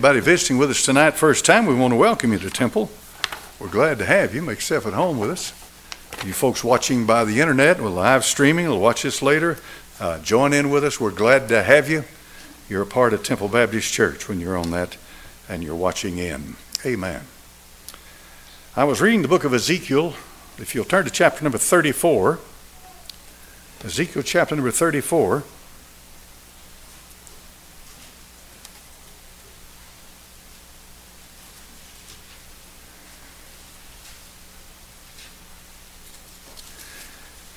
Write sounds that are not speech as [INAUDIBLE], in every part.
Anybody visiting with us tonight, first time, we want to welcome you to Temple. We're glad to have you. Make yourself at home with us. You folks watching by the internet or live streaming, will watch this later, uh, join in with us. We're glad to have you. You're a part of Temple Baptist Church when you're on that and you're watching in. Amen. I was reading the book of Ezekiel. If you'll turn to chapter number 34, Ezekiel chapter number 34.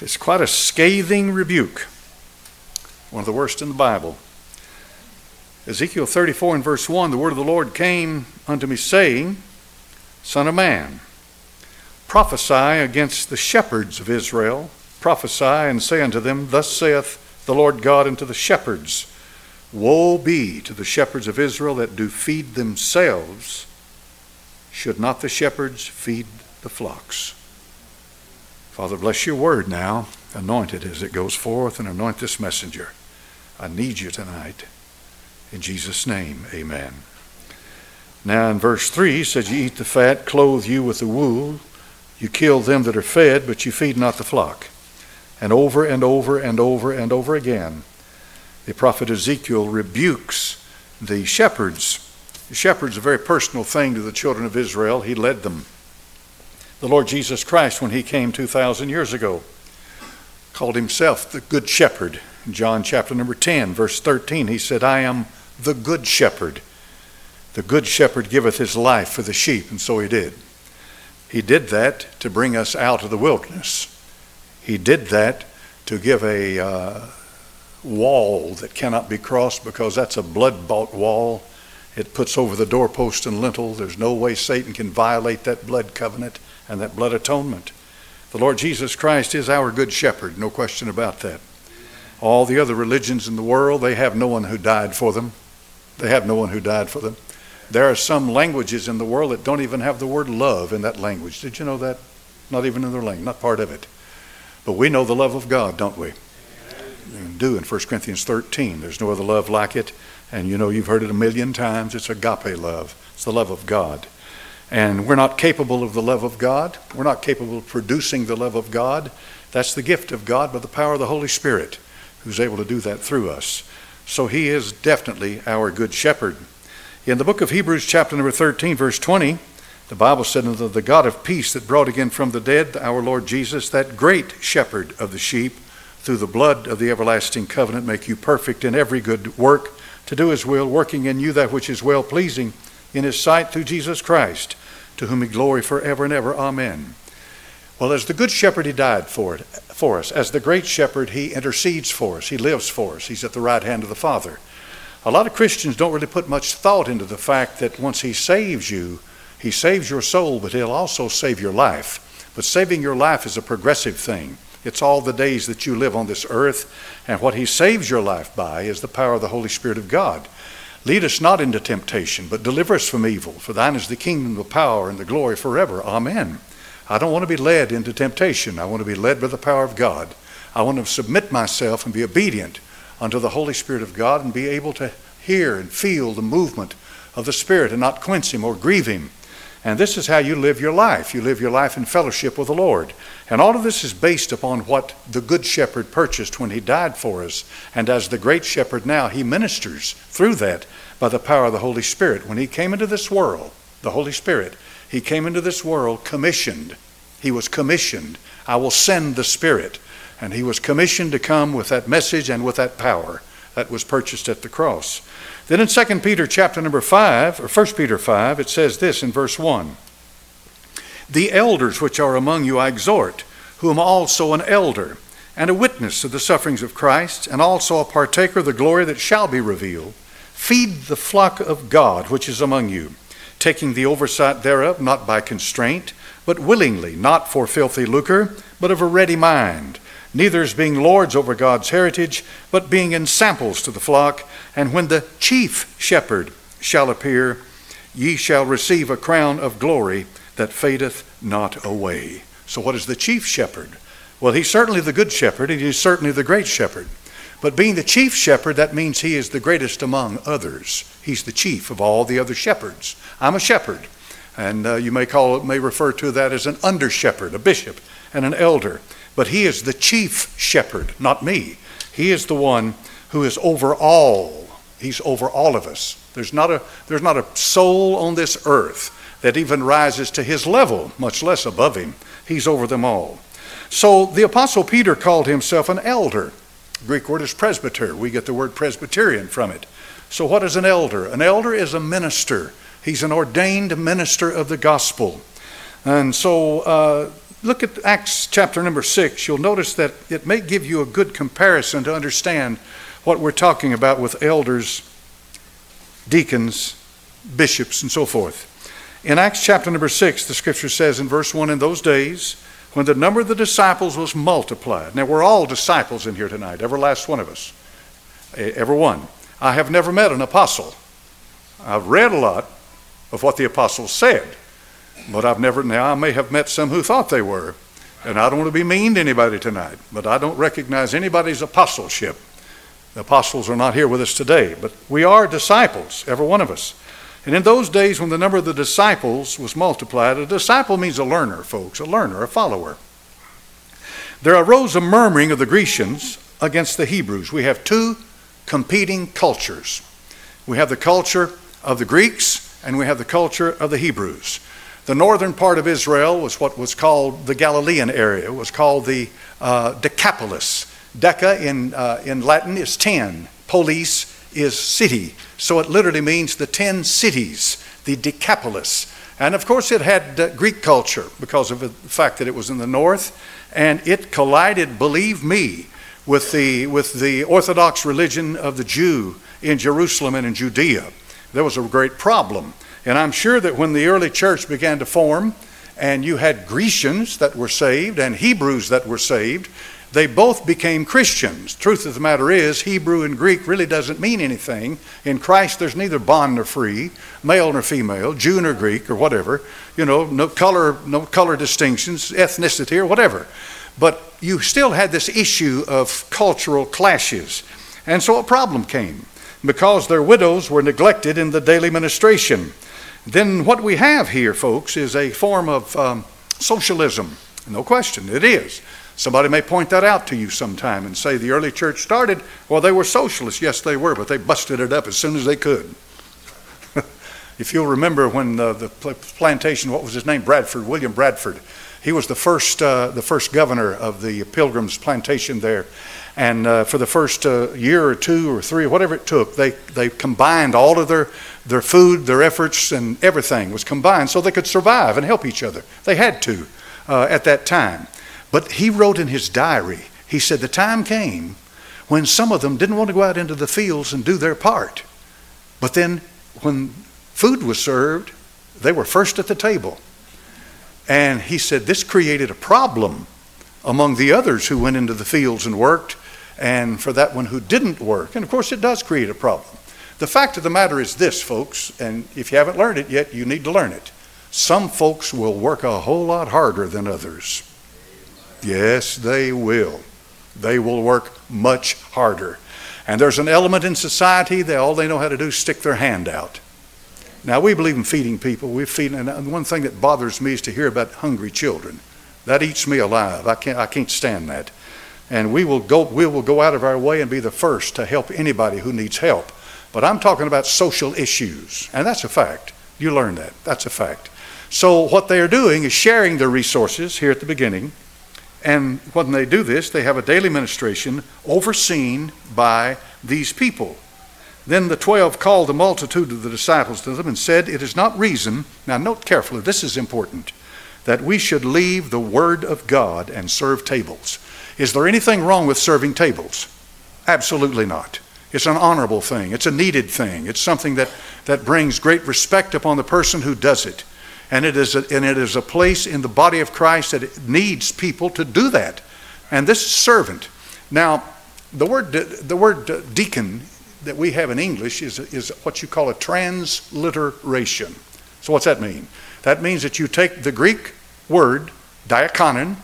It's quite a scathing rebuke, one of the worst in the Bible. Ezekiel 34 and verse 1 The word of the Lord came unto me, saying, Son of man, prophesy against the shepherds of Israel. Prophesy and say unto them, Thus saith the Lord God unto the shepherds Woe be to the shepherds of Israel that do feed themselves. Should not the shepherds feed the flocks? Father, bless your word now. Anoint it as it goes forth and anoint this messenger. I need you tonight. In Jesus' name, amen. Now in verse 3 says, You eat the fat, clothe you with the wool, you kill them that are fed, but you feed not the flock. And over and over and over and over again, the prophet Ezekiel rebukes the shepherds. The shepherd's a very personal thing to the children of Israel. He led them the Lord Jesus Christ, when he came 2,000 years ago, called himself the Good Shepherd. John chapter number 10, verse 13, he said, I am the Good Shepherd. The Good Shepherd giveth his life for the sheep, and so he did. He did that to bring us out of the wilderness. He did that to give a uh, wall that cannot be crossed because that's a blood bought wall. It puts over the doorpost and lintel. There's no way Satan can violate that blood covenant and that blood atonement. The Lord Jesus Christ is our good shepherd, no question about that. All the other religions in the world, they have no one who died for them. They have no one who died for them. There are some languages in the world that don't even have the word love in that language. Did you know that? Not even in their language, not part of it. But we know the love of God, don't we? Do in 1 Corinthians 13. There's no other love like it. And you know, you've heard it a million times. It's agape love, it's the love of God. And we're not capable of the love of God. We're not capable of producing the love of God. That's the gift of God by the power of the Holy Spirit, who's able to do that through us. So he is definitely our good shepherd. In the book of Hebrews, chapter number 13, verse 20, the Bible said, the God of peace that brought again from the dead our Lord Jesus, that great shepherd of the sheep, through the blood of the everlasting covenant, make you perfect in every good work, to do his will, working in you that which is well pleasing in his sight through Jesus Christ to whom be glory forever and ever. Amen. Well, as the Good Shepherd, He died for, it, for us. As the Great Shepherd, He intercedes for us. He lives for us. He's at the right hand of the Father. A lot of Christians don't really put much thought into the fact that once He saves you, He saves your soul, but He'll also save your life. But saving your life is a progressive thing. It's all the days that you live on this earth, and what He saves your life by is the power of the Holy Spirit of God. Lead us not into temptation, but deliver us from evil. For thine is the kingdom, the power, and the glory forever. Amen. I don't want to be led into temptation. I want to be led by the power of God. I want to submit myself and be obedient unto the Holy Spirit of God and be able to hear and feel the movement of the Spirit and not quench Him or grieve Him. And this is how you live your life. You live your life in fellowship with the Lord. And all of this is based upon what the Good Shepherd purchased when He died for us. And as the Great Shepherd now, He ministers through that by the power of the Holy Spirit. When He came into this world, the Holy Spirit, He came into this world commissioned. He was commissioned. I will send the Spirit. And He was commissioned to come with that message and with that power that was purchased at the cross. Then in 2 Peter chapter number 5, or 1 Peter 5, it says this in verse 1 The elders which are among you I exhort, whom also an elder, and a witness of the sufferings of Christ, and also a partaker of the glory that shall be revealed. Feed the flock of God which is among you, taking the oversight thereof, not by constraint, but willingly, not for filthy lucre, but of a ready mind neither as being lords over God's heritage, but being in samples to the flock. And when the chief shepherd shall appear, ye shall receive a crown of glory that fadeth not away. So, what is the chief shepherd? Well, he's certainly the good shepherd, and he's certainly the great shepherd. But being the chief shepherd, that means he is the greatest among others. He's the chief of all the other shepherds. I'm a shepherd, and uh, you may call it, may refer to that as an under shepherd, a bishop, and an elder. But he is the chief shepherd, not me. He is the one who is over all. He's over all of us. There's not a, there's not a soul on this earth that even rises to his level, much less above him. He's over them all. So the Apostle Peter called himself an elder. Greek word is presbyter. We get the word Presbyterian from it. So, what is an elder? An elder is a minister, he's an ordained minister of the gospel. And so, uh, look at Acts chapter number six. You'll notice that it may give you a good comparison to understand what we're talking about with elders, deacons, bishops, and so forth. In Acts chapter number six, the scripture says in verse 1 In those days, when the number of the disciples was multiplied. Now, we're all disciples in here tonight, every last one of us. Every one. I have never met an apostle. I've read a lot of what the apostles said, but I've never, now I may have met some who thought they were. And I don't want to be mean to anybody tonight, but I don't recognize anybody's apostleship. The apostles are not here with us today, but we are disciples, every one of us. And in those days, when the number of the disciples was multiplied, a disciple means a learner, folks, a learner, a follower. There arose a murmuring of the Grecians against the Hebrews. We have two competing cultures. We have the culture of the Greeks, and we have the culture of the Hebrews. The northern part of Israel was what was called the Galilean area, it was called the uh, Decapolis. Deca in, uh, in Latin is ten, polis is city. So it literally means the ten cities, the Decapolis. And of course, it had uh, Greek culture because of the fact that it was in the north, and it collided, believe me, with the, with the Orthodox religion of the Jew in Jerusalem and in Judea. There was a great problem. And I'm sure that when the early church began to form, and you had Grecians that were saved and Hebrews that were saved, they both became Christians. Truth of the matter is, Hebrew and Greek really doesn't mean anything. In Christ, there's neither bond nor free, male nor female, Jew nor Greek or whatever. You know, no color, no color distinctions, ethnicity or whatever. But you still had this issue of cultural clashes. And so a problem came because their widows were neglected in the daily ministration. Then what we have here, folks, is a form of um, socialism. No question, it is. Somebody may point that out to you sometime and say the early church started, well, they were socialists. Yes, they were, but they busted it up as soon as they could. [LAUGHS] if you'll remember when the, the, plantation, what was his name? Bradford, William Bradford. He was the first, uh, the first governor of the Pilgrims plantation there. And uh, for the first uh, year or two or three, whatever it took, they, they combined all of their, their food, their efforts, and everything was combined so they could survive and help each other. They had to uh, at that time. But he wrote in his diary, he said, The time came when some of them didn't want to go out into the fields and do their part. But then when food was served, they were first at the table. And he said this created a problem among the others who went into the fields and worked, and for that one who didn't work. And of course, it does create a problem. The fact of the matter is this, folks, and if you haven't learned it yet, you need to learn it. Some folks will work a whole lot harder than others. Yes, they will. They will work much harder. And there's an element in society that all they know how to do is stick their hand out. Now, we believe in feeding people. We feed, and uh, one thing that bothers me is to hear about hungry children. That eats me alive. I can't, I can't stand that. And we will, go, we will go out of our way and be the first to help anybody who needs help. But I'm talking about social issues, and that's a fact. You learn that. That's a fact. So, what they are doing is sharing their resources here at the beginning and when they do this, they have a daily ministration overseen by these people. Then the twelve called the multitude of the disciples to them and said, It is not reason, now note carefully, this is important, that we should leave the word of God and serve tables. Is there anything wrong with serving tables? Absolutely not. It's an honorable thing, it's a needed thing, it's something that, that brings great respect upon the person who does it. And it, is a, and it is a place in the body of Christ that needs people to do that. And this servant. Now, the word, the word deacon that we have in English is, is what you call a transliteration. So, what's that mean? That means that you take the Greek word, diakonon,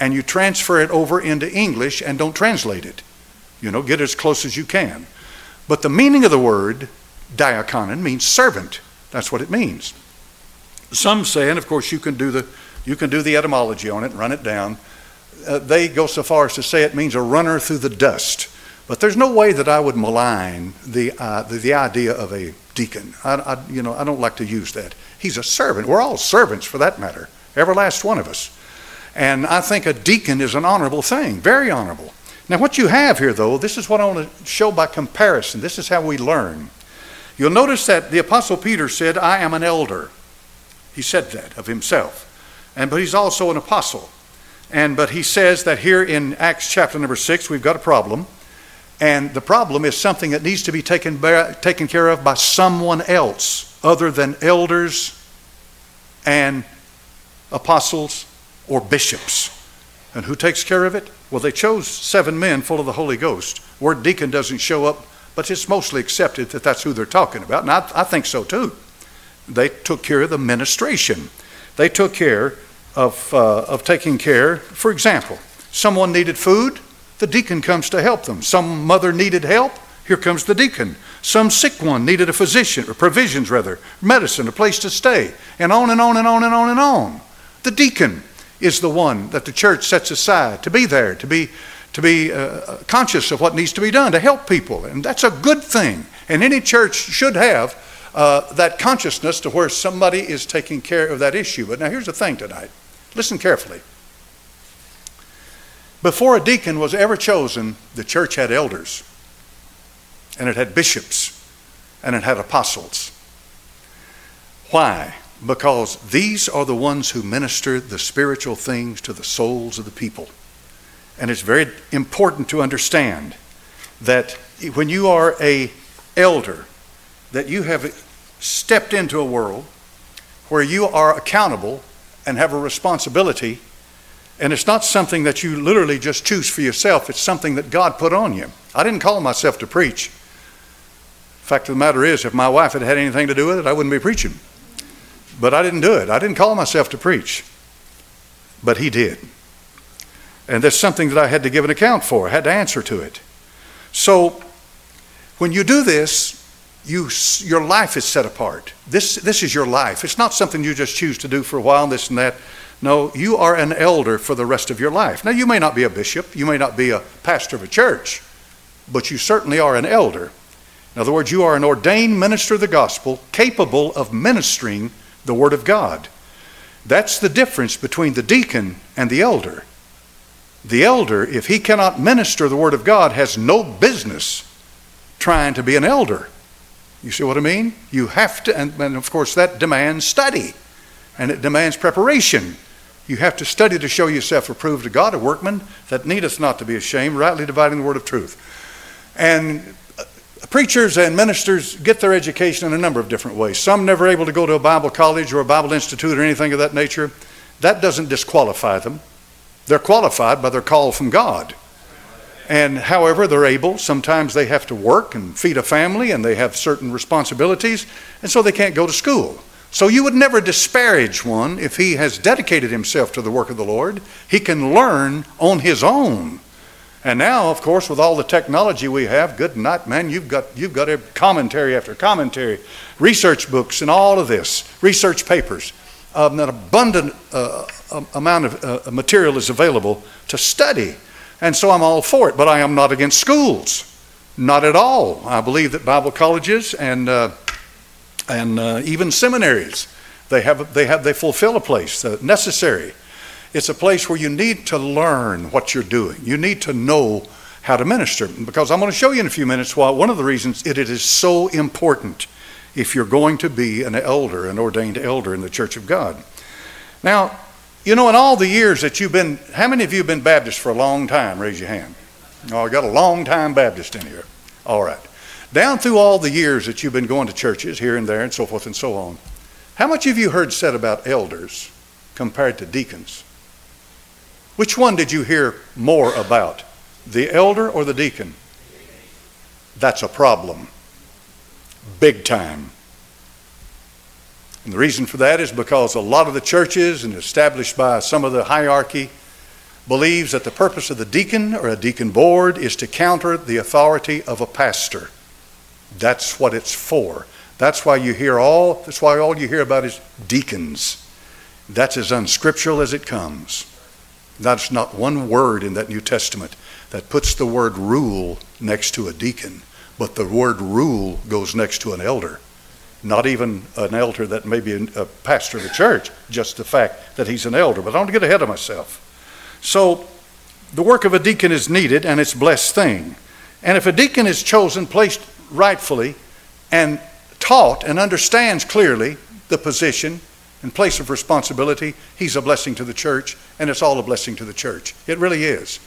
and you transfer it over into English and don't translate it. You know, get as close as you can. But the meaning of the word diakonon means servant. That's what it means. Some say, and of course you can do the you can do the etymology on it run it down. Uh, they go so far as to say it means a runner through the dust. But there's no way that I would malign the, uh, the, the, idea of a deacon. I, I, you know, I don't like to use that. He's a servant. We're all servants for that matter, every last one of us. And I think a deacon is an honorable thing, very honorable. Now, what you have here, though, this is what I want to show by comparison. This is how we learn. You'll notice that the Apostle Peter said, I am an elder. He said that of himself. And, but he's also an apostle. And, but he says that here in Acts chapter number six, we've got a problem. And the problem is something that needs to be taken, taken care of by someone else other than elders and apostles or bishops. And who takes care of it? Well, they chose seven men full of the Holy Ghost. Word deacon doesn't show up, but it's mostly accepted that that's who they're talking about. And I, I think so too. They took care of the ministration. They took care of, uh, of taking care. For example, someone needed food, the deacon comes to help them. Some mother needed help, here comes the deacon. Some sick one needed a physician, or provisions rather, medicine, a place to stay, and on and on and on and on and on. The deacon is the one that the church sets aside to be there, to be, to be uh, conscious of what needs to be done, to help people. And that's a good thing. And any church should have uh, that consciousness to where somebody is taking care of that issue. But now here's the thing tonight listen carefully. Before a deacon was ever chosen, the church had elders, and it had bishops, and it had apostles. Why? Because these are the ones who minister the spiritual things to the souls of the people. And it's very important to understand that when you are a elder, that you have stepped into a world where you are accountable and have a responsibility and it's not something that you literally just choose for yourself, it's something that God put on you. I didn't call myself to preach. Fact of the matter is, if my wife had had anything to do with it, I wouldn't be preaching. But I didn't do it. I didn't call myself to preach. But He did. And that's something that I had to give an account for, I had to answer to it. So, when you do this, you, your life is set apart. This, this is your life. It's not something you just choose to do for a while, this and that. No, you are an elder for the rest of your life. Now, you may not be a bishop, you may not be a pastor of a church, but you certainly are an elder. In other words, you are an ordained minister of the gospel capable of ministering the Word of God. That's the difference between the deacon and the elder. The elder, if he cannot minister the Word of God, has no business trying to be an elder. You see what I mean? You have to, and, and of course, that demands study and it demands preparation. You have to study to show yourself approved to God, a workman that needeth not to be ashamed, rightly dividing the word of truth. And uh, preachers and ministers get their education in a number of different ways. Some never able to go to a Bible college or a Bible institute or anything of that nature. That doesn't disqualify them. They're qualified by their call from God. And however, they're able, sometimes they have to work and feed a family and they have certain responsibilities, and so they can't go to school. So you would never disparage one if he has dedicated himself to the work of the Lord. He can learn on his own. And now, of course, with all the technology we have, good night, man, you've got, you've got commentary after commentary, research books, and all of this, research papers. Um, an abundant uh, amount of uh, material is available to study. And so I'm all for it, but I am not against schools. Not at all. I believe that Bible colleges and uh, and uh, even seminaries. They have, they have, they fulfill a place uh, necessary. It's a place where you need to learn what you're doing. You need to know how to minister. Because I'm going to show you in a few minutes why one of the reasons it, it is so important if you're going to be an elder, an ordained elder in the church of God. Now, you know, in all the years that you've been, how many of you have been Baptist for a long time? Raise your hand. Oh, I got a long time Baptist in here. All right. Down through all the years that you've been going to churches here and there and so forth and so on, how much have you heard said about elders compared to deacons? Which one did you hear more about, the elder or the deacon? That's a problem. Big time. And the reason for that is because a lot of the churches and established by some of the hierarchy, believes that the purpose of the deacon or a deacon board is to counter the authority of a pastor. That's what it's for. That's why you hear all that's why all you hear about is deacons. That's as unscriptural as it comes. That's not one word in that New Testament that puts the word rule next to a deacon, but the word rule goes next to an elder. Not even an elder that may be a pastor of the church, just the fact that he's an elder. But I don't get ahead of myself. So, the work of a deacon is needed and it's a blessed thing. And if a deacon is chosen, placed rightfully, and taught and understands clearly the position and place of responsibility, he's a blessing to the church, and it's all a blessing to the church. It really is.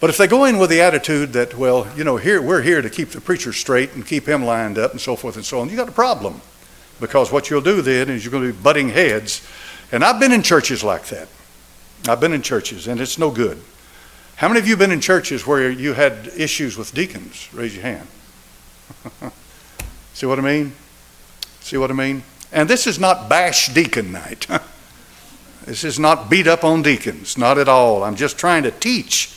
But if they go in with the attitude that, well, you know, here we're here to keep the preacher straight and keep him lined up and so forth and so on, you got a problem. Because what you'll do then is you're going to be butting heads. And I've been in churches like that. I've been in churches, and it's no good. How many of you have been in churches where you had issues with deacons? Raise your hand. [LAUGHS] See what I mean? See what I mean? And this is not bash deacon night. [LAUGHS] this is not beat up on deacons, not at all. I'm just trying to teach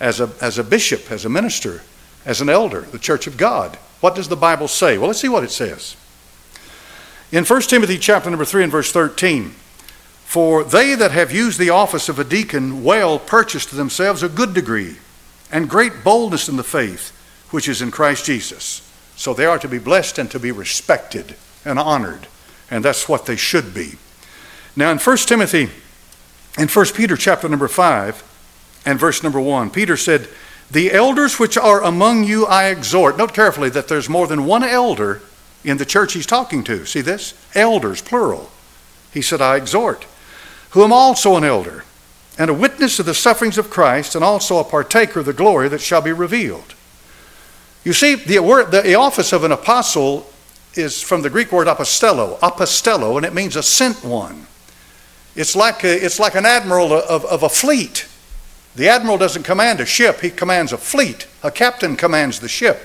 as a, as a bishop, as a minister, as an elder, the church of God. What does the Bible say? Well, let's see what it says. In 1 Timothy chapter number 3 and verse 13, for they that have used the office of a deacon well purchased to themselves a good degree and great boldness in the faith which is in Christ Jesus. So they are to be blessed and to be respected and honored, and that's what they should be. Now in 1 Timothy, in 1 Peter chapter number 5 and verse number 1, Peter said, The elders which are among you I exhort. Note carefully that there's more than one elder in the church he's talking to. See this? Elders, plural. He said, I exhort, who am also an elder, and a witness of the sufferings of Christ, and also a partaker of the glory that shall be revealed. You see, the, the office of an apostle is from the Greek word apostello, apostello, and it means a sent one. It's like, a, it's like an admiral of, of a fleet. The admiral doesn't command a ship, he commands a fleet. A captain commands the ship.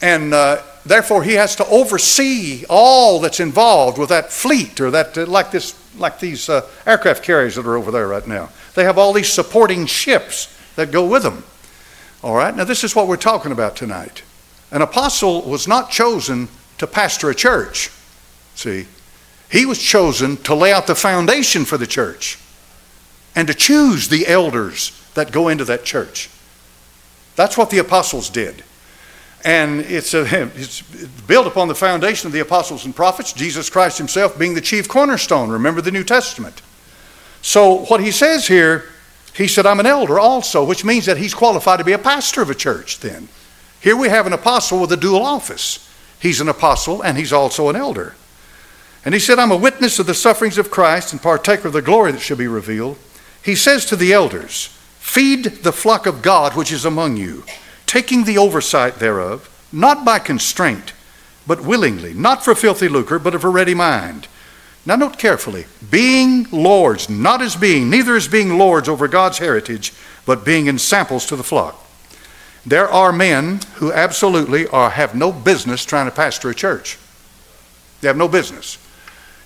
And uh, therefore, he has to oversee all that's involved with that fleet, or that, uh, like, this, like these uh, aircraft carriers that are over there right now. They have all these supporting ships that go with them. All right, now this is what we're talking about tonight. An apostle was not chosen to pastor a church. See, he was chosen to lay out the foundation for the church and to choose the elders that go into that church. That's what the apostles did. And it's, a, [LAUGHS] it's built upon the foundation of the apostles and prophets, Jesus Christ himself being the chief cornerstone. Remember the New Testament. So, what he says here he said, I'm an elder also, which means that he's qualified to be a pastor of a church then. Here we have an apostle with a dual office. He's an apostle and he's also an elder. And he said, I'm a witness of the sufferings of Christ and partaker of the glory that shall be revealed. He says to the elders, Feed the flock of God which is among you, taking the oversight thereof, not by constraint, but willingly, not for filthy lucre, but of a ready mind now, note carefully being lords, not as being, neither as being lords over God's heritage, but being in samples to the flock. There are men who absolutely are, have no business trying to pastor a church. They have no business.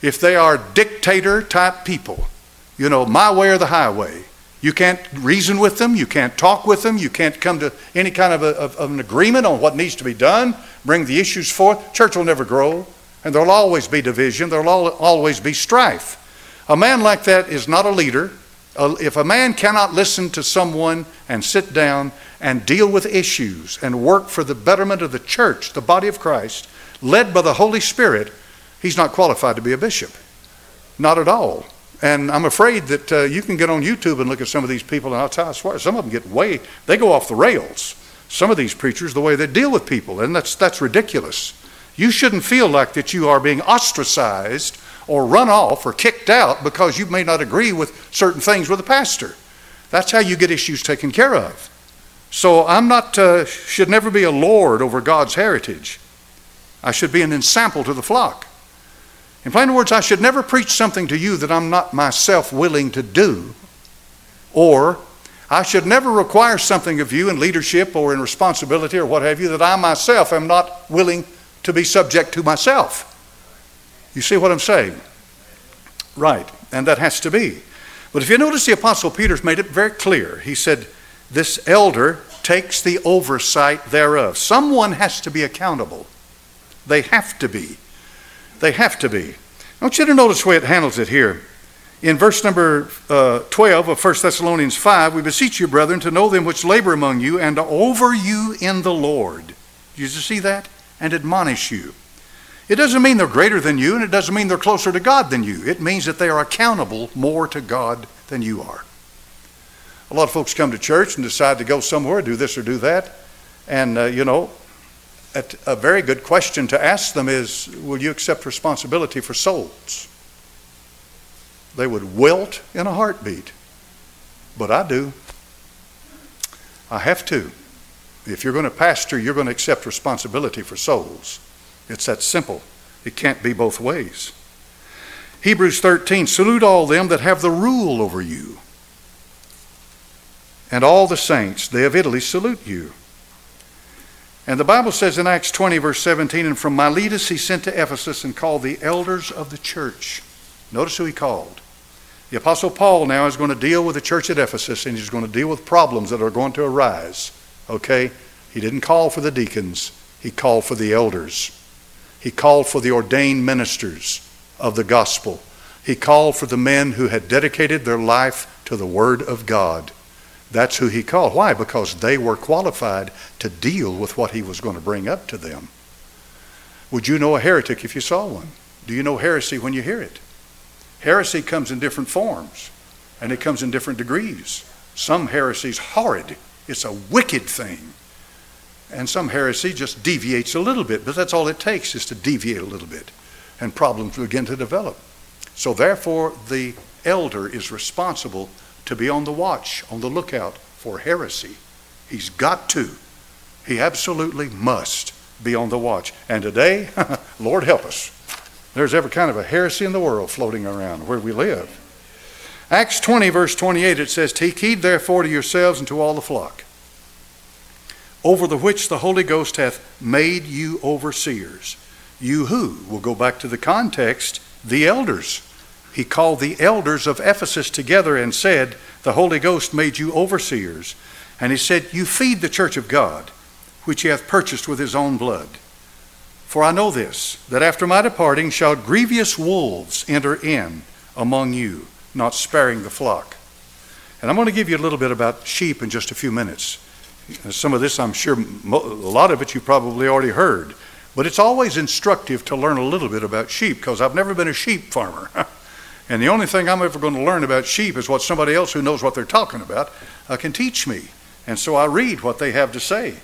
If they are dictator type people, you know, my way or the highway, you can't reason with them, you can't talk with them, you can't come to any kind of, a, of, of an agreement on what needs to be done, bring the issues forth. Church will never grow. And there'll always be division, there'll always be strife. A man like that is not a leader. If a man cannot listen to someone and sit down and deal with issues and work for the betterment of the church, the body of Christ, led by the Holy Spirit, he's not qualified to be a bishop. Not at all. And I'm afraid that uh, you can get on YouTube and look at some of these people, and I'll tell you, I swear, some of them get way, they go off the rails. Some of these preachers, the way they deal with people, and that's, that's ridiculous. You shouldn't feel like that you are being ostracized or run off or kicked out because you may not agree with certain things with a pastor. That's how you get issues taken care of. So I'm not, uh, should never be a lord over God's heritage. I should be an ensample to the flock. In plain words, I should never preach something to you that I'm not myself willing to do. Or I should never require something of you in leadership or in responsibility or what have you that I myself am not willing to be subject to myself. You see what I'm saying? Right, and that has to be. But if you notice, the Apostle Peter's made it very clear. He said, This elder takes the oversight thereof. Someone has to be accountable. They have to be. They have to be. I want you to notice the way it handles it here. In verse number uh, 12 of 1 Thessalonians 5, we beseech you, brethren, to know them which labor among you and over you in the Lord. You see that? And admonish you. It doesn't mean they're greater than you, and it doesn't mean they're closer to God than you. It means that they are accountable more to God than you are. A lot of folks come to church and decide to go somewhere, do this or do that. And, uh, you know, a very good question to ask them is Will you accept responsibility for souls? They would wilt in a heartbeat. But I do. I have to. If you're going to pastor, you're going to accept responsibility for souls. It's that simple. It can't be both ways. Hebrews 13 Salute all them that have the rule over you. And all the saints, they of Italy, salute you. And the Bible says in Acts 20, verse 17, And from Miletus he sent to Ephesus and called the elders of the church. Notice who he called. The Apostle Paul now is going to deal with the church at Ephesus and he's going to deal with problems that are going to arise. Okay? He didn't call for the deacons, he called for the elders. He called for the ordained ministers of the gospel. He called for the men who had dedicated their life to the Word of God. That's who he called. Why? Because they were qualified to deal with what he was going to bring up to them. Would you know a heretic if you saw one? Do you know heresy when you hear it? Heresy comes in different forms and it comes in different degrees. Some heresy is horrid, it's a wicked thing. And some heresy just deviates a little bit, but that's all it takes is to deviate a little bit, and problems begin to develop. So, therefore, the elder is responsible to be on the watch, on the lookout for heresy. He's got to. He absolutely must be on the watch. And today, [LAUGHS] Lord help us, there's every kind of a heresy in the world floating around where we live. Acts 20, verse 28, it says, Take heed therefore to yourselves and to all the flock, over the which the Holy Ghost hath made you overseers. You who? We'll go back to the context, the elders. He called the elders of Ephesus together and said, The Holy Ghost made you overseers. And he said, You feed the church of God, which he hath purchased with his own blood. For I know this, that after my departing shall grievous wolves enter in among you, not sparing the flock. And I'm going to give you a little bit about sheep in just a few minutes. Some of this, I'm sure, a lot of it you probably already heard. But it's always instructive to learn a little bit about sheep because I've never been a sheep farmer. [LAUGHS] and the only thing I'm ever going to learn about sheep is what somebody else who knows what they're talking about uh, can teach me. And so I read what they have to say.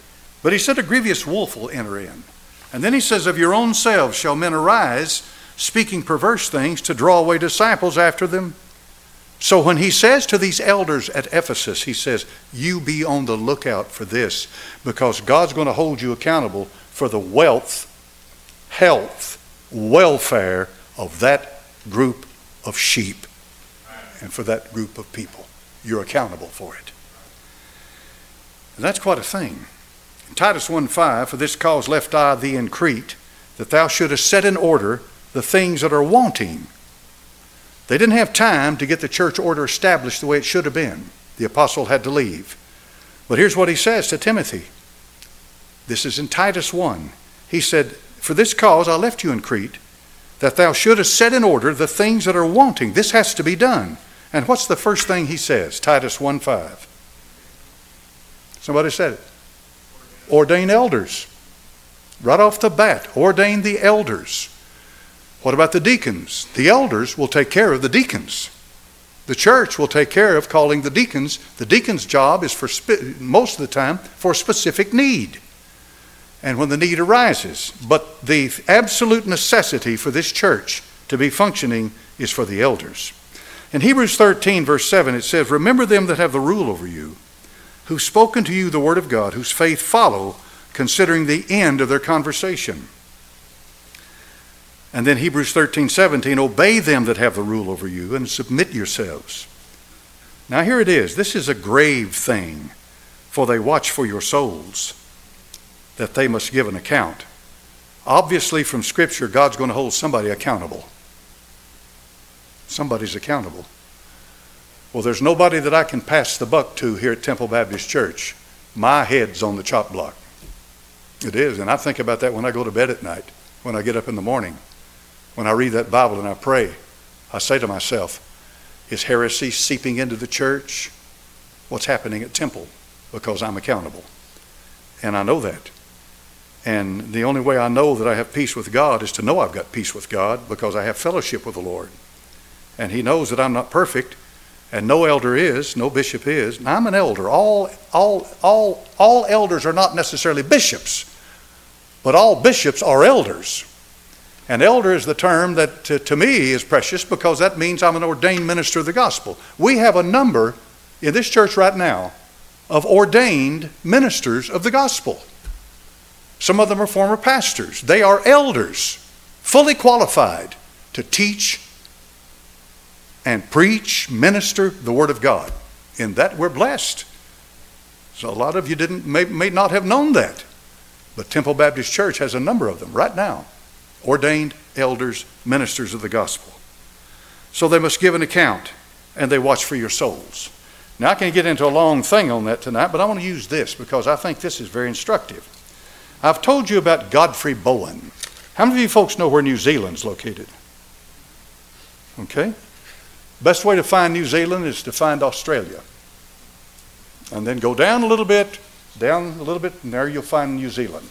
But he said, A grievous wolf will enter in. And then he says, Of your own selves shall men arise, speaking perverse things to draw away disciples after them. So when he says to these elders at Ephesus, he says, You be on the lookout for this, because God's going to hold you accountable for the wealth, health, welfare of that group of sheep and for that group of people. You're accountable for it. And that's quite a thing. In Titus 1:5, for this cause left I thee in Crete, that thou shouldest set in order the things that are wanting. They didn't have time to get the church order established the way it should have been. The apostle had to leave. But here's what he says to Timothy. This is in Titus 1. He said, For this cause I left you in Crete, that thou shouldest set in order the things that are wanting. This has to be done. And what's the first thing he says? Titus 1 5. Somebody said it ordain elders. Right off the bat, ordain the elders. What about the deacons? The elders will take care of the deacons. The church will take care of calling the deacons. The deacon's job is for most of the time for specific need. And when the need arises, but the absolute necessity for this church to be functioning is for the elders. In Hebrews 13, verse 7, it says, Remember them that have the rule over you who've spoken to you the word of God, whose faith follow, considering the end of their conversation. And then Hebrews 13, 17, obey them that have the rule over you and submit yourselves. Now here it is. This is a grave thing, for they watch for your souls, that they must give an account. Obviously, from Scripture, God's going to hold somebody accountable. Somebody's accountable. Well, there's nobody that I can pass the buck to here at Temple Baptist Church. My head's on the chop block. It is, and I think about that when I go to bed at night, when I get up in the morning, when I read that Bible and I pray. I say to myself, is heresy seeping into the church? What's happening at Temple? Because I'm accountable. And I know that. And the only way I know that I have peace with God is to know I've got peace with God because I have fellowship with the Lord. And He knows that I'm not perfect, and no elder is, no bishop is. Now, I'm an elder. All, all, all, all elders are not necessarily bishops, but all bishops are elders. And elder is the term that to, to me is precious because that means I'm an ordained minister of the gospel. We have a number in this church right now of ordained ministers of the gospel. Some of them are former pastors. They are elders, fully qualified to teach and preach, minister the Word of God. In that we're blessed. So a lot of you didn't may, may not have known that. But Temple Baptist Church has a number of them right now ordained elders, ministers of the gospel. So they must give an account and they watch for your souls. Now, I can get into a long thing on that tonight, but I want to use this because I think this is very instructive. I've told you about Godfrey Bowen. How many of you folks know where New Zealand's located? Okay? Best way to find New Zealand is to find Australia. And then go down a little bit, down a little bit, and there you'll find New Zealand.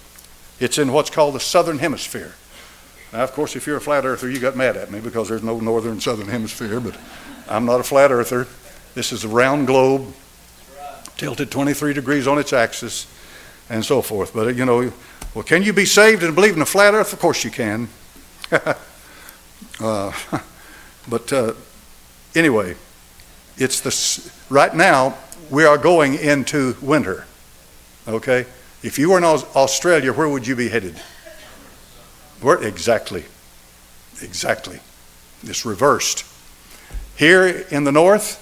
It's in what's called the southern hemisphere. Now, of course, if you're a flat earther, you got mad at me because there's no northern southern hemisphere, but I'm not a flat earther. This is a round globe, tilted 23 degrees on its axis, and so forth. But, you know, well, can you be saved and believe in a flat earth? Of course you can. [LAUGHS] uh, [LAUGHS] but uh, anyway, it's the right now we are going into winter. Okay, if you were in Australia, where would you be headed? Where, exactly. Exactly. It's reversed. Here in the north,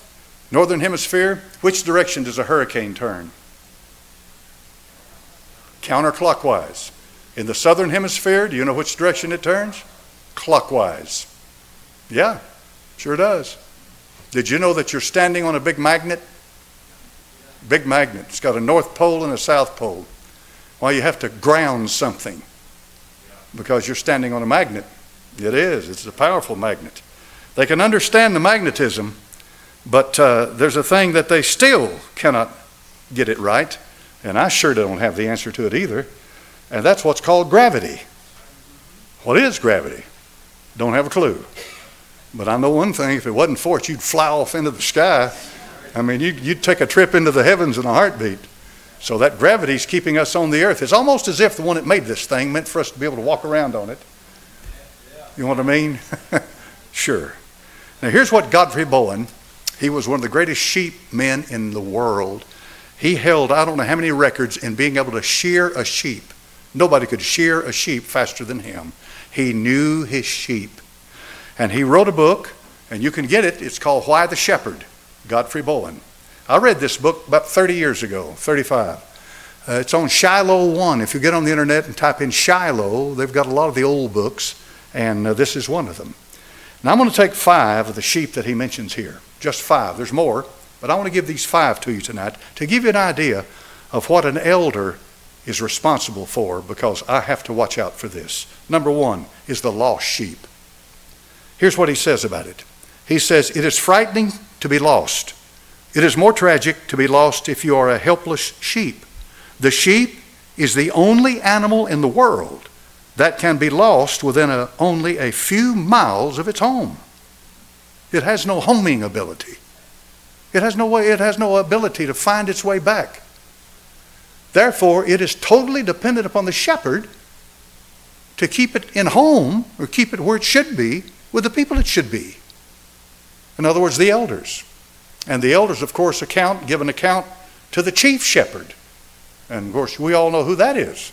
northern hemisphere, which direction does a hurricane turn? Counterclockwise. In the southern hemisphere, do you know which direction it turns? Clockwise. Yeah, sure does. Did you know that you're standing on a big magnet? Big magnet. It's got a north pole and a south pole. Well, you have to ground something because you're standing on a magnet. It is, it's a powerful magnet. They can understand the magnetism, but uh, there's a thing that they still cannot get it right, and I sure don't have the answer to it either, and that's what's called gravity. What is gravity? Don't have a clue. But I know one thing if it wasn't for it, you'd fly off into the sky. I mean, you'd, you'd take a trip into the heavens in a heartbeat. So that gravity's keeping us on the earth. It's almost as if the one that made this thing meant for us to be able to walk around on it. You know what I mean? [LAUGHS] sure. Now, here's what Godfrey Bowen, he was one of the greatest sheep men in the world. He held, I don't know how many records in being able to shear a sheep. Nobody could shear a sheep faster than him. He knew his sheep. And he wrote a book, and you can get it. It's called Why the Shepherd, Godfrey Bowen. I read this book about 30 years ago, 35. Uh, it's on Shiloh 1. If you get on the internet and type in Shiloh, they've got a lot of the old books, and uh, this is one of them. Now I'm going to take five of the sheep that he mentions here. Just five. There's more, but I want to give these five to you tonight to give you an idea of what an elder is responsible for because I have to watch out for this. Number one is the lost sheep. Here's what he says about it. He says, It is frightening to be lost. It is more tragic to be lost if you are a helpless sheep. The sheep is the only animal in the world that can be lost within a, only a few miles of its home. It has no homing ability. It has no way, it has no ability to find its way back. Therefore, it is totally dependent upon the shepherd to keep it in home or keep it where it should be with the people it should be. In other words, the elders. And the elders, of course, account, give an account to the chief shepherd. And of course, we all know who that is.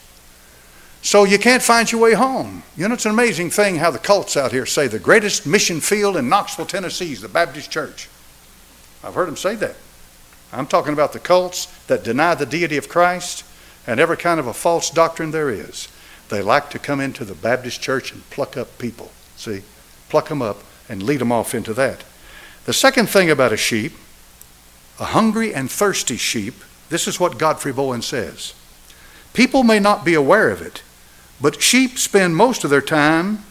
So you can't find your way home. You know, it's an amazing thing how the cults out here say the greatest mission field in Knoxville, Tennessee is the Baptist church. I've heard them say that. I'm talking about the cults that deny the deity of Christ and every kind of a false doctrine there is. They like to come into the Baptist church and pluck up people. See? Pluck them up and lead them off into that. The second thing about a sheep a hungry and thirsty sheep, this is what Godfrey Bowen says. People may not be aware of it, but sheep spend most of their time,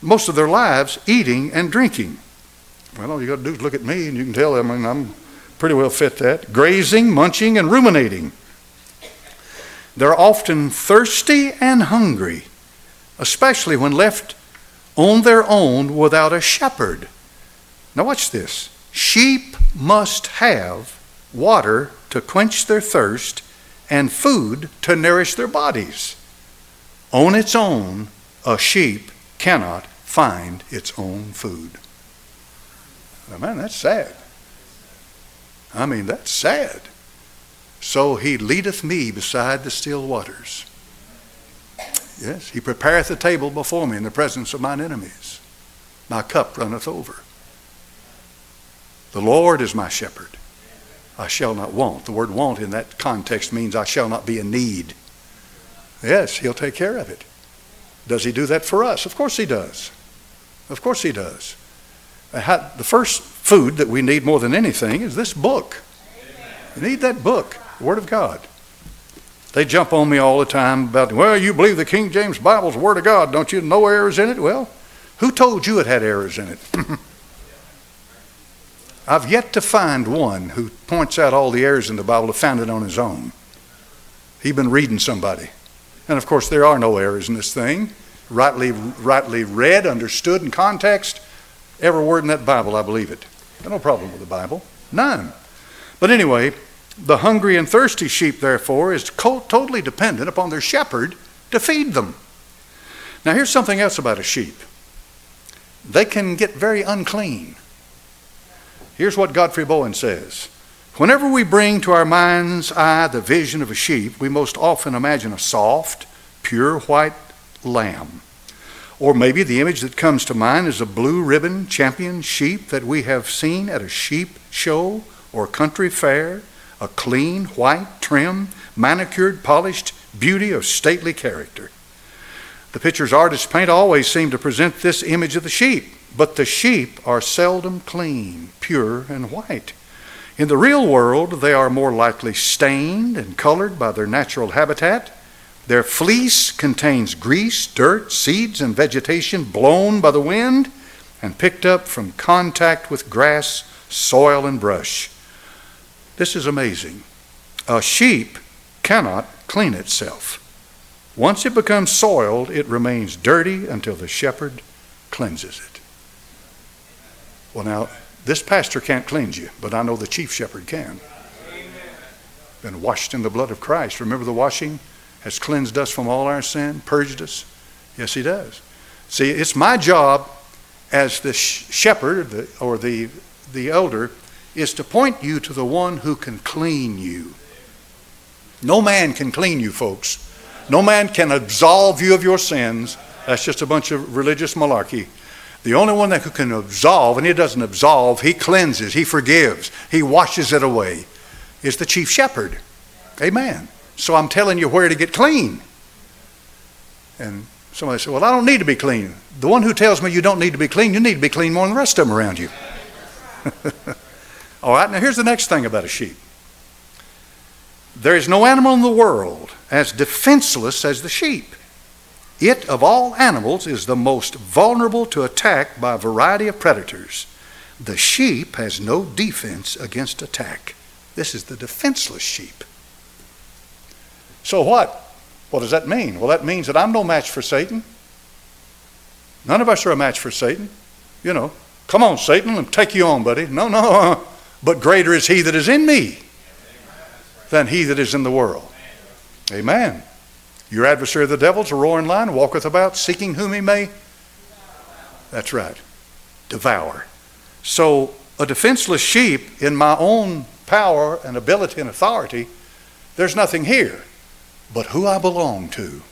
most of their lives, eating and drinking. Well, all you got to do is look at me and you can tell I mean, I'm pretty well fit that. Grazing, munching, and ruminating. They're often thirsty and hungry, especially when left on their own without a shepherd. Now, watch this. Sheep must have water to quench their thirst and food to nourish their bodies. On its own, a sheep cannot find its own food. Now, man, that's sad. I mean, that's sad. So he leadeth me beside the still waters. Yes, he prepareth a table before me in the presence of mine enemies. My cup runneth over. The Lord is my shepherd. I shall not want. The word want in that context means I shall not be in need. Yes, he'll take care of it. Does he do that for us? Of course he does. Of course he does. The first food that we need more than anything is this book. You need that book, the Word of God. They jump on me all the time about, well, you believe the King James Bible's the Word of God, don't you? No errors in it? Well, who told you it had errors in it? [LAUGHS] I've yet to find one who points out all the errors in the Bible to found it on his own. He's been reading somebody. And of course, there are no errors in this thing. Rightly, rightly read, understood in context, every word in that Bible, I believe it. No problem with the Bible. None. But anyway, the hungry and thirsty sheep, therefore, is totally dependent upon their shepherd to feed them. Now, here's something else about a sheep they can get very unclean. Here's what Godfrey Bowen says Whenever we bring to our mind's eye the vision of a sheep, we most often imagine a soft, pure white lamb. Or maybe the image that comes to mind is a blue ribbon champion sheep that we have seen at a sheep show or country fair, a clean, white, trim, manicured, polished beauty of stately character. The pictures artists paint always seem to present this image of the sheep, but the sheep are seldom clean, pure, and white. In the real world, they are more likely stained and colored by their natural habitat. Their fleece contains grease, dirt, seeds, and vegetation blown by the wind and picked up from contact with grass, soil, and brush. This is amazing. A sheep cannot clean itself. Once it becomes soiled, it remains dirty until the shepherd cleanses it. Well, now, this pastor can't cleanse you, but I know the chief shepherd can. Been washed in the blood of Christ. Remember the washing has cleansed us from all our sin, purged us? Yes, he does. See, it's my job as the shepherd or the, the elder is to point you to the one who can clean you. No man can clean you, folks. No man can absolve you of your sins. That's just a bunch of religious malarkey. The only one that can absolve, and he doesn't absolve, he cleanses, he forgives, he washes it away, is the chief shepherd. Amen. So I'm telling you where to get clean. And somebody said, Well, I don't need to be clean. The one who tells me you don't need to be clean, you need to be clean more than the rest of them around you. [LAUGHS] All right, now here's the next thing about a sheep there is no animal in the world as defenseless as the sheep. It, of all animals, is the most vulnerable to attack by a variety of predators. The sheep has no defense against attack. This is the defenseless sheep. So what? What does that mean? Well, that means that I'm no match for Satan. None of us are a match for Satan. You know, come on, Satan, me take you on, buddy. No, no, [LAUGHS] but greater is he that is in me than he that is in the world. Amen. Your adversary, the devil, is a roaring lion, walketh about, seeking whom he may. That's right. Devour. So, a defenseless sheep, in my own power and ability and authority, there's nothing here but who I belong to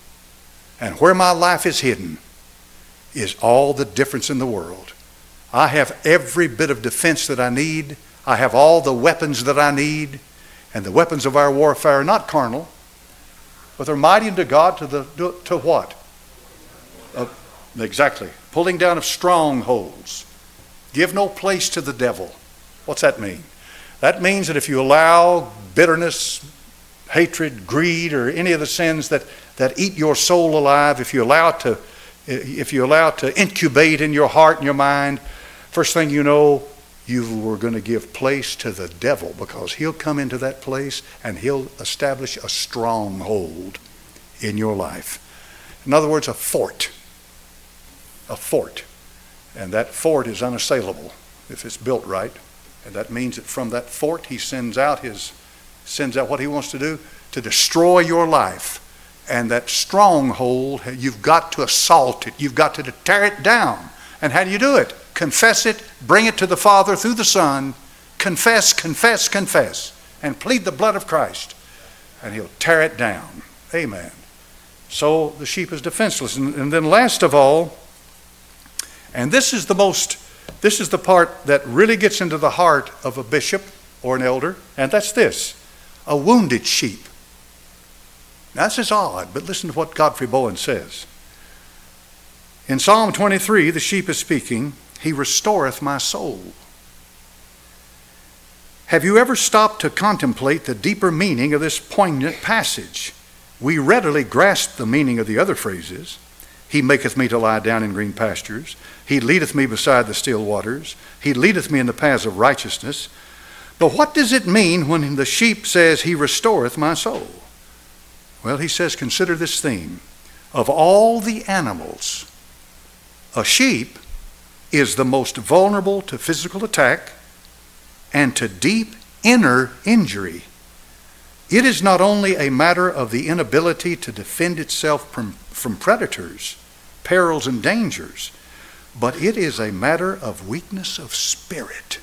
and where my life is hidden is all the difference in the world. I have every bit of defense that I need. I have all the weapons that I need. And the weapons of our warfare are not carnal, but they're mighty unto God to, the, to, what? Uh, exactly. Pulling down of strongholds. Give no place to the devil. What's that mean? That means that if you allow bitterness, hatred, greed, or any of the sins that, that eat your soul alive, if you allow it to if you allow it to incubate in your heart and your mind, first thing you know, you were going to give place to the devil because he'll come into that place and he'll establish a stronghold in your life. In other words, a fort. A fort. And that fort is unassailable if it's built right. And that means that from that fort he sends out his sends out what he wants to do to destroy your life. And that stronghold, you've got to assault it. You've got to tear it down. And how do you do it? confess it, bring it to the Father through the Son, confess, confess, confess, and plead the blood of Christ, and He'll tear it down. Amen. So the sheep is defenseless. And, and then, last of all, and this is the most, this is the part that really gets into the heart of a bishop or an elder, and that's this a wounded sheep. Now, this is odd, but listen to what Godfrey Bowen says. In Psalm 23, the sheep is speaking. He restoreth my soul. Have you ever stopped to contemplate the deeper meaning of this poignant passage? We readily grasp the meaning of the other phrases. He maketh me to lie down in green pastures. He leadeth me beside the still waters. He leadeth me in the paths of righteousness. But what does it mean when the sheep says, He restoreth my soul? Well, he says, consider this theme. Of all the animals, a sheep is the most vulnerable to physical attack and to deep inner injury. It is not only a matter of the inability to defend itself from, from predators, perils, and dangers, but it is a matter of weakness of spirit.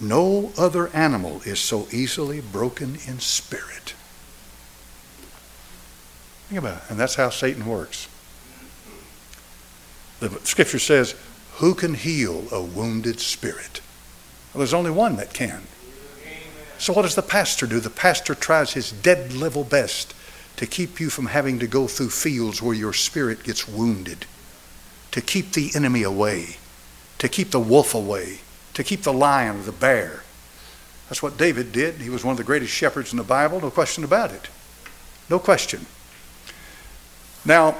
No other animal is so easily broken in spirit. Think about it. And that's how Satan works. The scripture says, Who can heal a wounded spirit? Well, there's only one that can. So, what does the pastor do? The pastor tries his dead level best to keep you from having to go through fields where your spirit gets wounded, to keep the enemy away, to keep the wolf away, to keep the lion the bear. That's what David did. He was one of the greatest shepherds in the Bible, no question about it. No question. Now,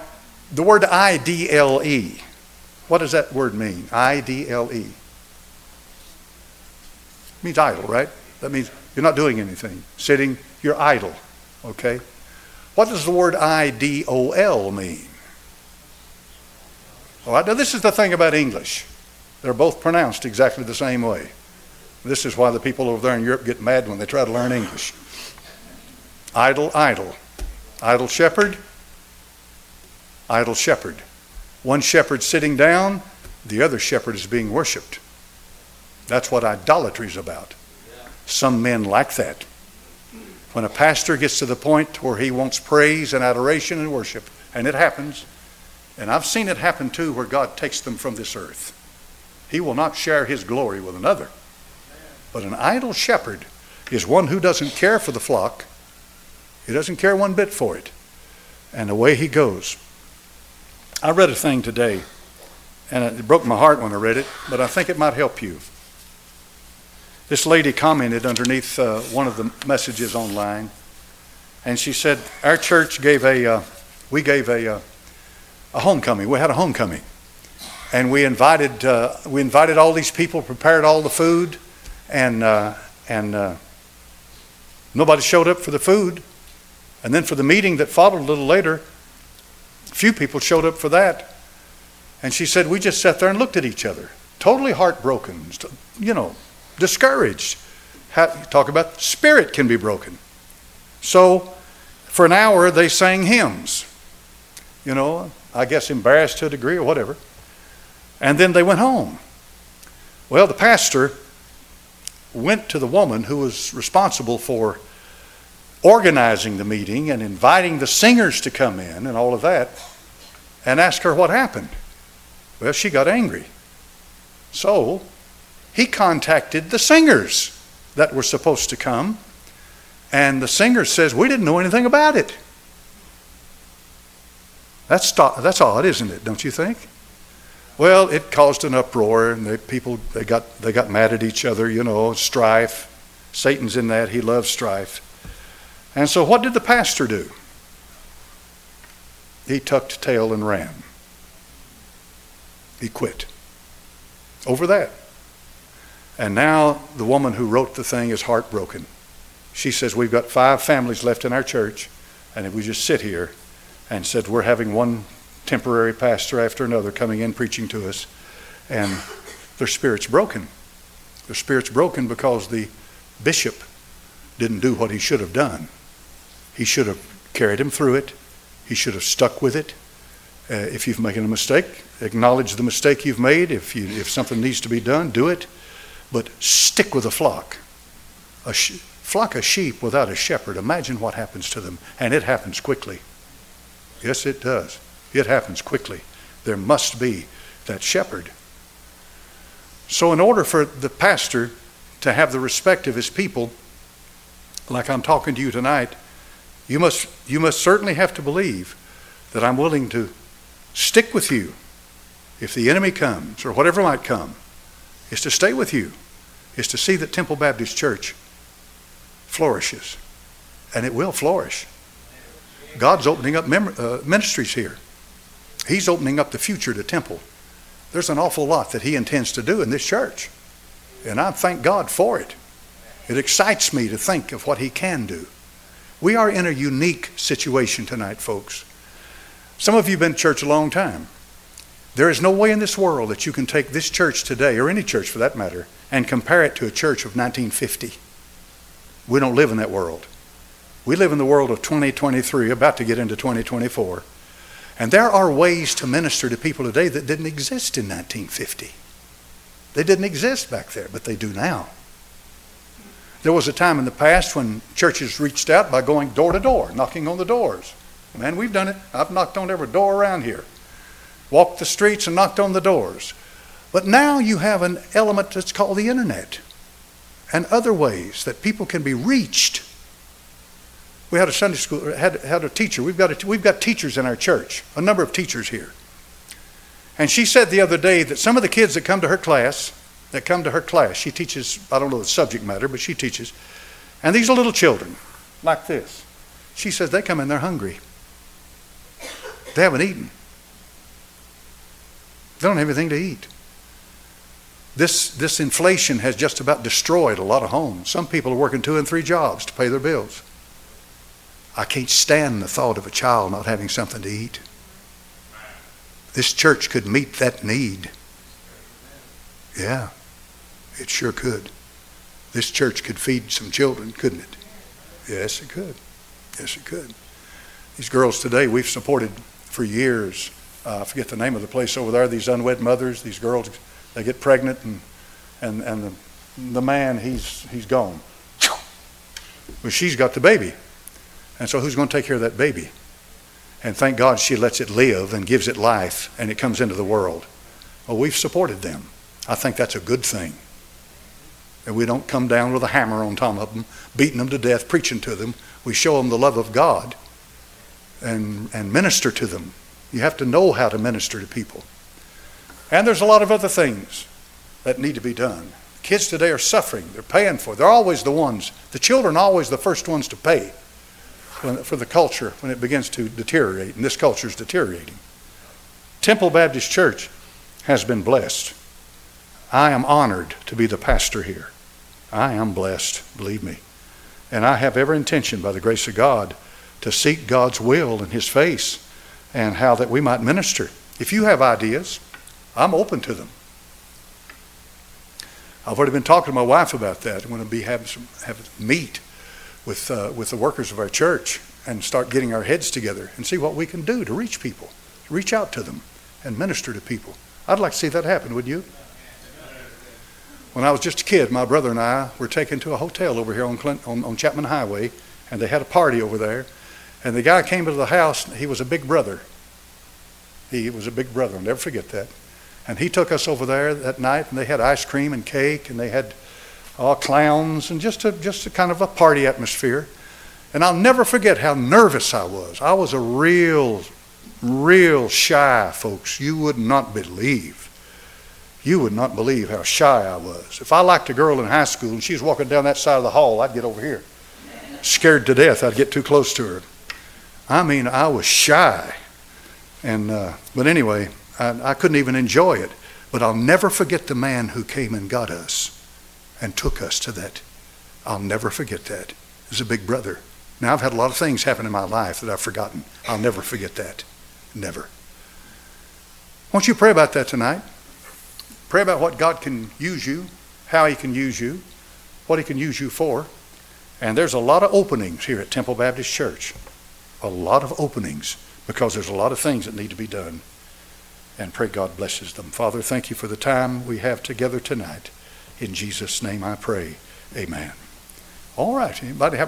the word I D L E, what does that word mean? I D L E. Means idle, right? That means you're not doing anything. Sitting, you're idle. Okay? What does the word I D O L mean? All right, now this is the thing about English. They're both pronounced exactly the same way. This is why the people over there in Europe get mad when they try to learn English. Idle, idle. Idle shepherd, idle shepherd. One shepherd sitting down, the other shepherd is being worshiped. That's what idolatry is about. Some men like that. When a pastor gets to the point where he wants praise and adoration and worship, and it happens, and I've seen it happen too where God takes them from this earth. He will not share his glory with another. But an idle shepherd is one who doesn't care for the flock, he doesn't care one bit for it. And away he goes. I read a thing today, and it broke my heart when I read it, but I think it might help you. This lady commented underneath uh, one of the messages online, and she said, "Our church gave a, uh, we gave a, uh, a homecoming. We had a homecoming, and we invited, uh, we invited all these people, prepared all the food, and uh, and uh, nobody showed up for the food, and then for the meeting that followed a little later." few people showed up for that. And she said, We just sat there and looked at each other, totally heartbroken, you know, discouraged. How, talk about spirit can be broken. So, for an hour, they sang hymns, you know, I guess embarrassed to a degree or whatever. And then they went home. Well, the pastor went to the woman who was responsible for organizing the meeting and inviting the singers to come in and all of that and asked her what happened. Well, she got angry. So he contacted the singers that were supposed to come, and the singer says, We didn't know anything about it. That's, that's odd, isn't it, don't you think? Well, it caused an uproar, and people they got they got mad at each other. You know, strife. Satan's in that; he loves strife. And so, what did the pastor do? He tucked tail and ran. He quit over that. And now the woman who wrote the thing is heartbroken. She says, We've got five families left in our church, and if we just sit here and said, We're having one temporary pastor after another coming in preaching to us, and their spirit's broken. Their spirit's broken because the bishop didn't do what he should have done. He should have carried him through it, he should have stuck with it. Uh, if you've made a mistake, acknowledge the mistake you've made. If, you, if something needs to be done, do it. But stick with the flock. A sh- flock of sheep without a shepherd, imagine what happens to them. And it happens quickly. Yes, it does. It happens quickly. There must be that shepherd. So, in order for the pastor to have the respect of his people, like I'm talking to you tonight, you must, you must certainly have to believe that I'm willing to stick with you if the enemy comes or whatever might come, is to stay with you, is to see that Temple Baptist Church flourishes. And it will flourish. God's opening up mem- uh, ministries here. He's opening up the future to Temple. There's an awful lot that He intends to do in this church. And I thank God for it. It excites me to think of what He can do. We are in a unique situation tonight, folks. Some of you have been in church a long time. There is no way in this world that you can take this church today, or any church for that matter, and compare it to a church of 1950. We don't live in that world. We live in the world of 2023, about to get into 2024. And there are ways to minister to people today that didn't exist in 1950. They didn't exist back there, but they do now. There was a time in the past when churches reached out by going door to door, knocking on the doors. Man, we've done it. I've knocked on every door around here, walked the streets and knocked on the doors. But now you have an element that's called the internet and other ways that people can be reached. We had a Sunday school, had, had a teacher. We've got, a, we've got teachers in our church, a number of teachers here. And she said the other day that some of the kids that come to her class, that come to her class, she teaches, I don't know the subject matter, but she teaches, and these are little children, like this. She says they come in they're hungry. They haven't eaten. They don't have anything to eat. This, this inflation has just about destroyed a lot of homes. Some people are working two and three jobs to pay their bills. I can't stand the thought of a child not having something to eat. This church could meet that need. Yeah, it sure could. This church could feed some children, couldn't it? Yes, it could. Yes, it could. These girls today, we've supported for years. Uh, I forget the name of the place over there. These unwed mothers, these girls, they get pregnant, and and and the, the man, he's he's gone. Well, she's got the baby, and so who's going to take care of that baby? And thank God she lets it live and gives it life, and it comes into the world. Well, we've supported them. I think that's a good thing. And we don't come down with a hammer on top of them, beating them to death, preaching to them. We show them the love of God and, and minister to them. You have to know how to minister to people. And there's a lot of other things that need to be done. Kids today are suffering. They're paying for it. They're always the ones, the children always the first ones to pay for the culture when it begins to deteriorate, and this culture is deteriorating. Temple Baptist Church has been blessed. I am honored to be the pastor here. I am blessed, believe me. And I have every intention, by the grace of God, to seek God's will and His face and how that we might minister. If you have ideas, I'm open to them. I've already been talking to my wife about that. I'm going to be having some have meet with uh, with the workers of our church and start getting our heads together and see what we can do to reach people, reach out to them, and minister to people. I'd like to see that happen. Would you? When I was just a kid, my brother and I were taken to a hotel over here on, Clint, on, on Chapman Highway, and they had a party over there. And the guy came into the house, he was a big brother. He was a big brother, I'll never forget that. And he took us over there that night, and they had ice cream and cake, and they had all clowns, and just a, just a kind of a party atmosphere. And I'll never forget how nervous I was. I was a real real shy folks. You would not believe. You would not believe how shy I was. If I liked a girl in high school and she was walking down that side of the hall, I'd get over here. Scared to death, I'd get too close to her. I mean, I was shy. And, uh, but anyway, I, I couldn't even enjoy it. But I'll never forget the man who came and got us and took us to that. I'll never forget that. as a big brother. Now, I've had a lot of things happen in my life that I've forgotten. I'll never forget that. Never. Won't you pray about that tonight? Pray about what God can use you, how He can use you, what He can use you for. And there's a lot of openings here at Temple Baptist Church. A lot of openings because there's a lot of things that need to be done. And pray God blesses them. Father, thank you for the time we have together tonight. In Jesus' name I pray. Amen. All right. Anybody have